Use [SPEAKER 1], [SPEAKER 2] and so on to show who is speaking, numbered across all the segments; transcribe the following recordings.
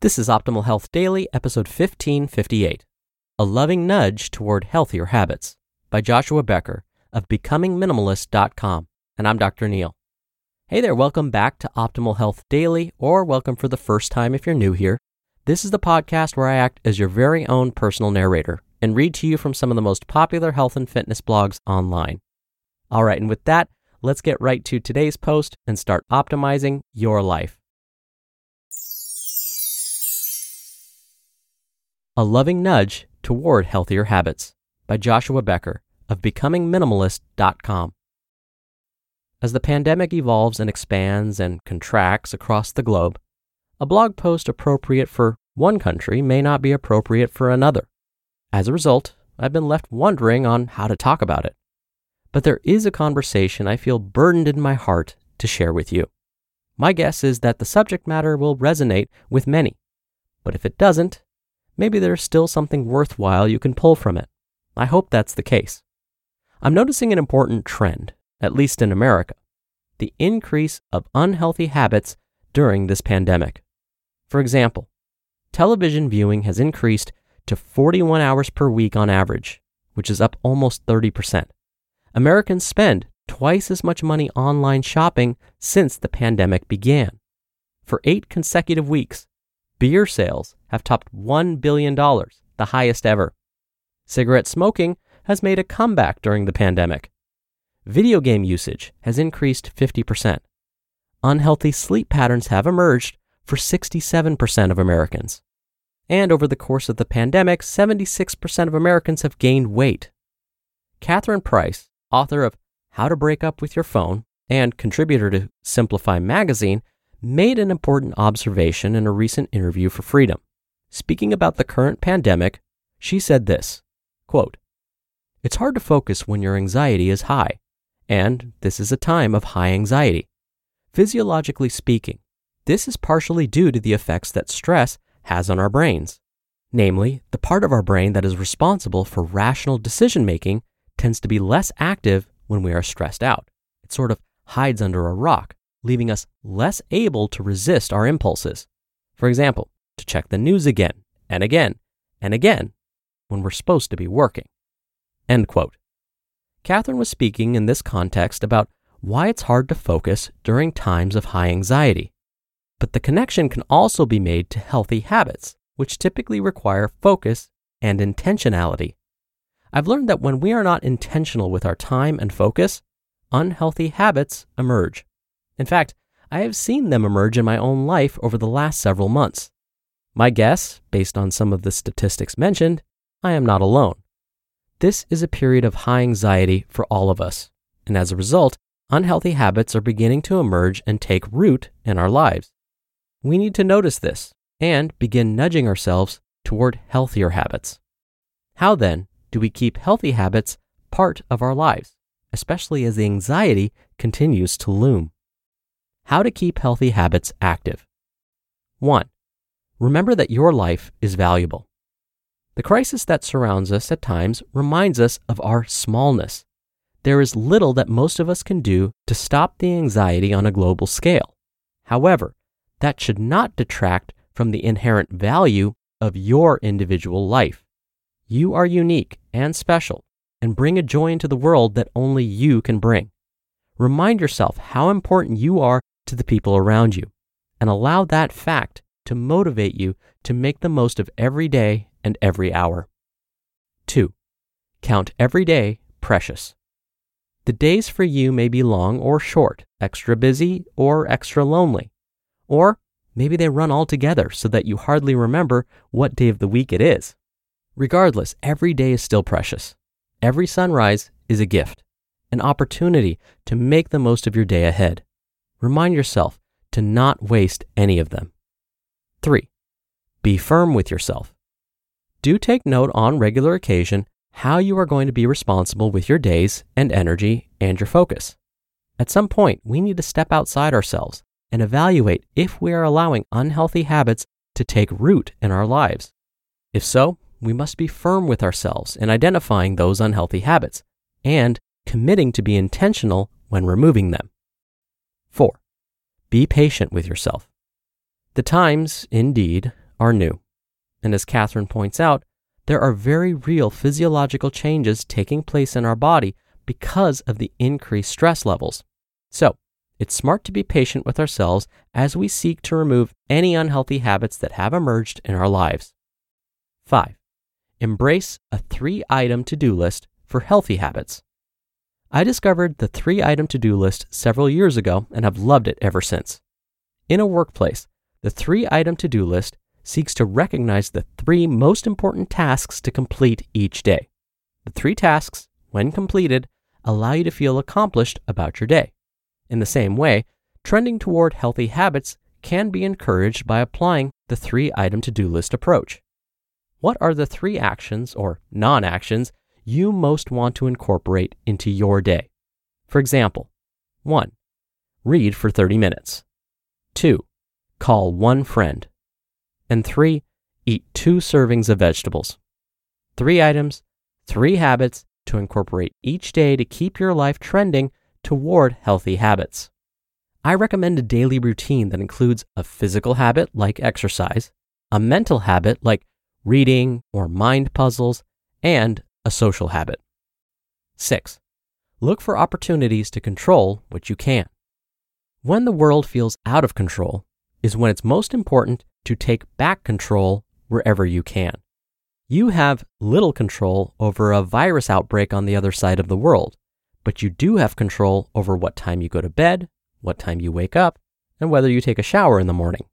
[SPEAKER 1] This is Optimal Health Daily, episode 1558 A Loving Nudge Toward Healthier Habits by Joshua Becker of BecomingMinimalist.com. And I'm Dr. Neal. Hey there, welcome back to Optimal Health Daily, or welcome for the first time if you're new here. This is the podcast where I act as your very own personal narrator and read to you from some of the most popular health and fitness blogs online. All right, and with that, let's get right to today's post and start optimizing your life. A Loving Nudge Toward Healthier Habits by Joshua Becker of BecomingMinimalist.com. As the pandemic evolves and expands and contracts across the globe, a blog post appropriate for one country may not be appropriate for another. As a result, I've been left wondering on how to talk about it. But there is a conversation I feel burdened in my heart to share with you. My guess is that the subject matter will resonate with many. But if it doesn't, maybe there's still something worthwhile you can pull from it. I hope that's the case. I'm noticing an important trend, at least in America the increase of unhealthy habits during this pandemic. For example, television viewing has increased to 41 hours per week on average, which is up almost 30%. Americans spend twice as much money online shopping since the pandemic began. For eight consecutive weeks, beer sales have topped $1 billion, the highest ever. Cigarette smoking has made a comeback during the pandemic. Video game usage has increased 50%. Unhealthy sleep patterns have emerged for 67% of Americans. And over the course of the pandemic, 76% of Americans have gained weight. Catherine Price, author of How to Break Up with Your Phone and contributor to Simplify magazine, made an important observation in a recent interview for Freedom. Speaking about the current pandemic, she said this quote, It's hard to focus when your anxiety is high, and this is a time of high anxiety. Physiologically speaking, this is partially due to the effects that stress has on our brains. Namely, the part of our brain that is responsible for rational decision making tends to be less active when we are stressed out. It sort of hides under a rock, leaving us less able to resist our impulses. For example, to check the news again and again and again when we're supposed to be working. End quote. Catherine was speaking in this context about why it's hard to focus during times of high anxiety. But the connection can also be made to healthy habits, which typically require focus and intentionality. I've learned that when we are not intentional with our time and focus, unhealthy habits emerge. In fact, I have seen them emerge in my own life over the last several months. My guess, based on some of the statistics mentioned, I am not alone. This is a period of high anxiety for all of us, and as a result, unhealthy habits are beginning to emerge and take root in our lives. We need to notice this and begin nudging ourselves toward healthier habits. How then do we keep healthy habits part of our lives, especially as the anxiety continues to loom. How to keep healthy habits active. 1. Remember that your life is valuable. The crisis that surrounds us at times reminds us of our smallness. There is little that most of us can do to stop the anxiety on a global scale. However, that should not detract from the inherent value of your individual life. You are unique and special and bring a joy into the world that only you can bring. Remind yourself how important you are to the people around you and allow that fact to motivate you to make the most of every day and every hour. 2. Count every day precious. The days for you may be long or short, extra busy or extra lonely. Or maybe they run all together so that you hardly remember what day of the week it is. Regardless, every day is still precious. Every sunrise is a gift, an opportunity to make the most of your day ahead. Remind yourself to not waste any of them. 3. Be firm with yourself. Do take note on regular occasion how you are going to be responsible with your days and energy and your focus. At some point, we need to step outside ourselves and evaluate if we are allowing unhealthy habits to take root in our lives. If so, we must be firm with ourselves in identifying those unhealthy habits and committing to be intentional when removing them. 4. Be patient with yourself. The times, indeed, are new. And as Catherine points out, there are very real physiological changes taking place in our body because of the increased stress levels. So, it's smart to be patient with ourselves as we seek to remove any unhealthy habits that have emerged in our lives. 5. Embrace a three item to do list for healthy habits. I discovered the three item to do list several years ago and have loved it ever since. In a workplace, the three item to do list seeks to recognize the three most important tasks to complete each day. The three tasks, when completed, allow you to feel accomplished about your day. In the same way, trending toward healthy habits can be encouraged by applying the three item to do list approach. What are the three actions or non actions you most want to incorporate into your day? For example, 1. Read for 30 minutes. 2. Call one friend. And 3. Eat two servings of vegetables. Three items, three habits to incorporate each day to keep your life trending toward healthy habits. I recommend a daily routine that includes a physical habit like exercise, a mental habit like reading or mind puzzles, and a social habit. 6. Look for opportunities to control what you can. When the world feels out of control is when it's most important to take back control wherever you can. You have little control over a virus outbreak on the other side of the world, but you do have control over what time you go to bed, what time you wake up, and whether you take a shower in the morning.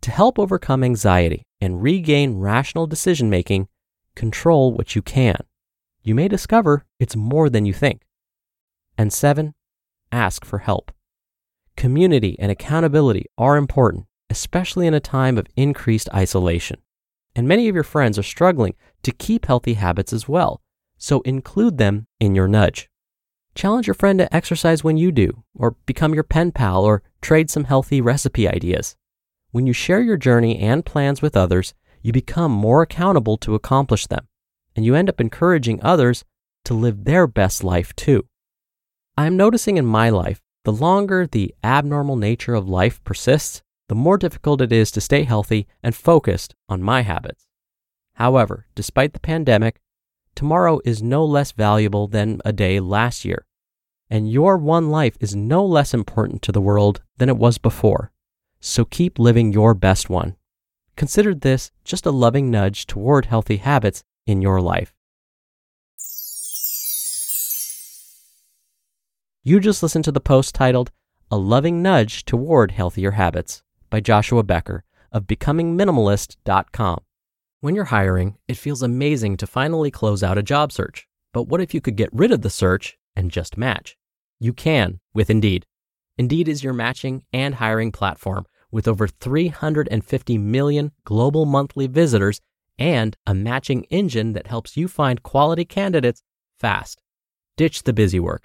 [SPEAKER 1] To help overcome anxiety and regain rational decision making, control what you can. You may discover it's more than you think. And seven, ask for help. Community and accountability are important, especially in a time of increased isolation. And many of your friends are struggling to keep healthy habits as well, so include them in your nudge. Challenge your friend to exercise when you do, or become your pen pal, or trade some healthy recipe ideas. When you share your journey and plans with others, you become more accountable to accomplish them, and you end up encouraging others to live their best life too. I'm noticing in my life, the longer the abnormal nature of life persists, the more difficult it is to stay healthy and focused on my habits. However, despite the pandemic, tomorrow is no less valuable than a day last year. And your one life is no less important to the world than it was before. So keep living your best one. Consider this just a loving nudge toward healthy habits in your life. You just listened to the post titled A Loving Nudge Toward Healthier Habits by Joshua Becker of BecomingMinimalist.com. When you're hiring, it feels amazing to finally close out a job search. But what if you could get rid of the search and just match? You can with Indeed. Indeed is your matching and hiring platform with over 350 million global monthly visitors and a matching engine that helps you find quality candidates fast. Ditch the busy work.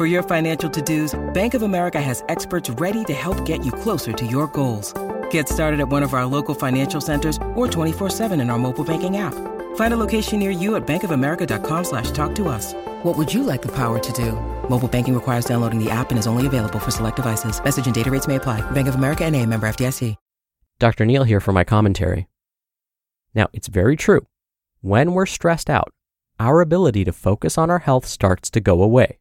[SPEAKER 2] For your financial to-dos, Bank of America has experts ready to help get you closer to your goals. Get started at one of our local financial centers or 24-7 in our mobile banking app. Find a location near you at bankofamerica.com slash talk to us. What would you like the power to do? Mobile banking requires downloading the app and is only available for select devices. Message and data rates may apply. Bank of America and a member FDIC.
[SPEAKER 1] Dr. Neal here for my commentary. Now, it's very true. When we're stressed out, our ability to focus on our health starts to go away.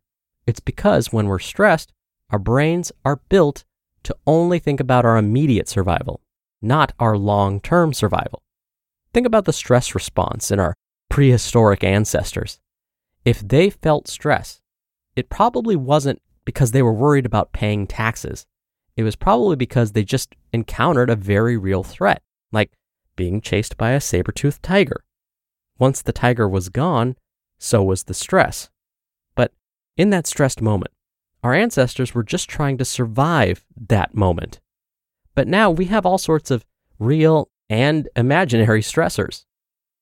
[SPEAKER 1] It's because when we're stressed, our brains are built to only think about our immediate survival, not our long term survival. Think about the stress response in our prehistoric ancestors. If they felt stress, it probably wasn't because they were worried about paying taxes. It was probably because they just encountered a very real threat, like being chased by a saber toothed tiger. Once the tiger was gone, so was the stress. In that stressed moment, our ancestors were just trying to survive that moment. But now we have all sorts of real and imaginary stressors.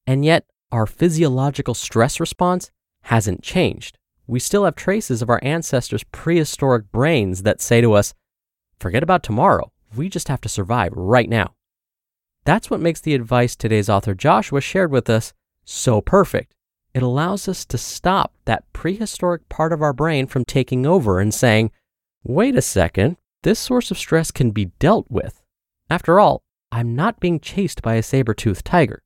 [SPEAKER 1] And yet, our physiological stress response hasn't changed. We still have traces of our ancestors' prehistoric brains that say to us, forget about tomorrow. We just have to survive right now. That's what makes the advice today's author Joshua shared with us so perfect. It allows us to stop that prehistoric part of our brain from taking over and saying, wait a second, this source of stress can be dealt with. After all, I'm not being chased by a saber toothed tiger.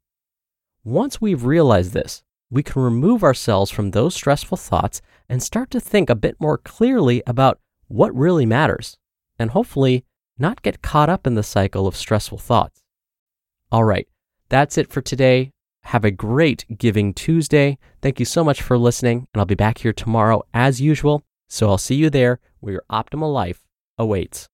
[SPEAKER 1] Once we've realized this, we can remove ourselves from those stressful thoughts and start to think a bit more clearly about what really matters, and hopefully not get caught up in the cycle of stressful thoughts. All right, that's it for today. Have a great Giving Tuesday. Thank you so much for listening, and I'll be back here tomorrow as usual. So I'll see you there where your optimal life awaits.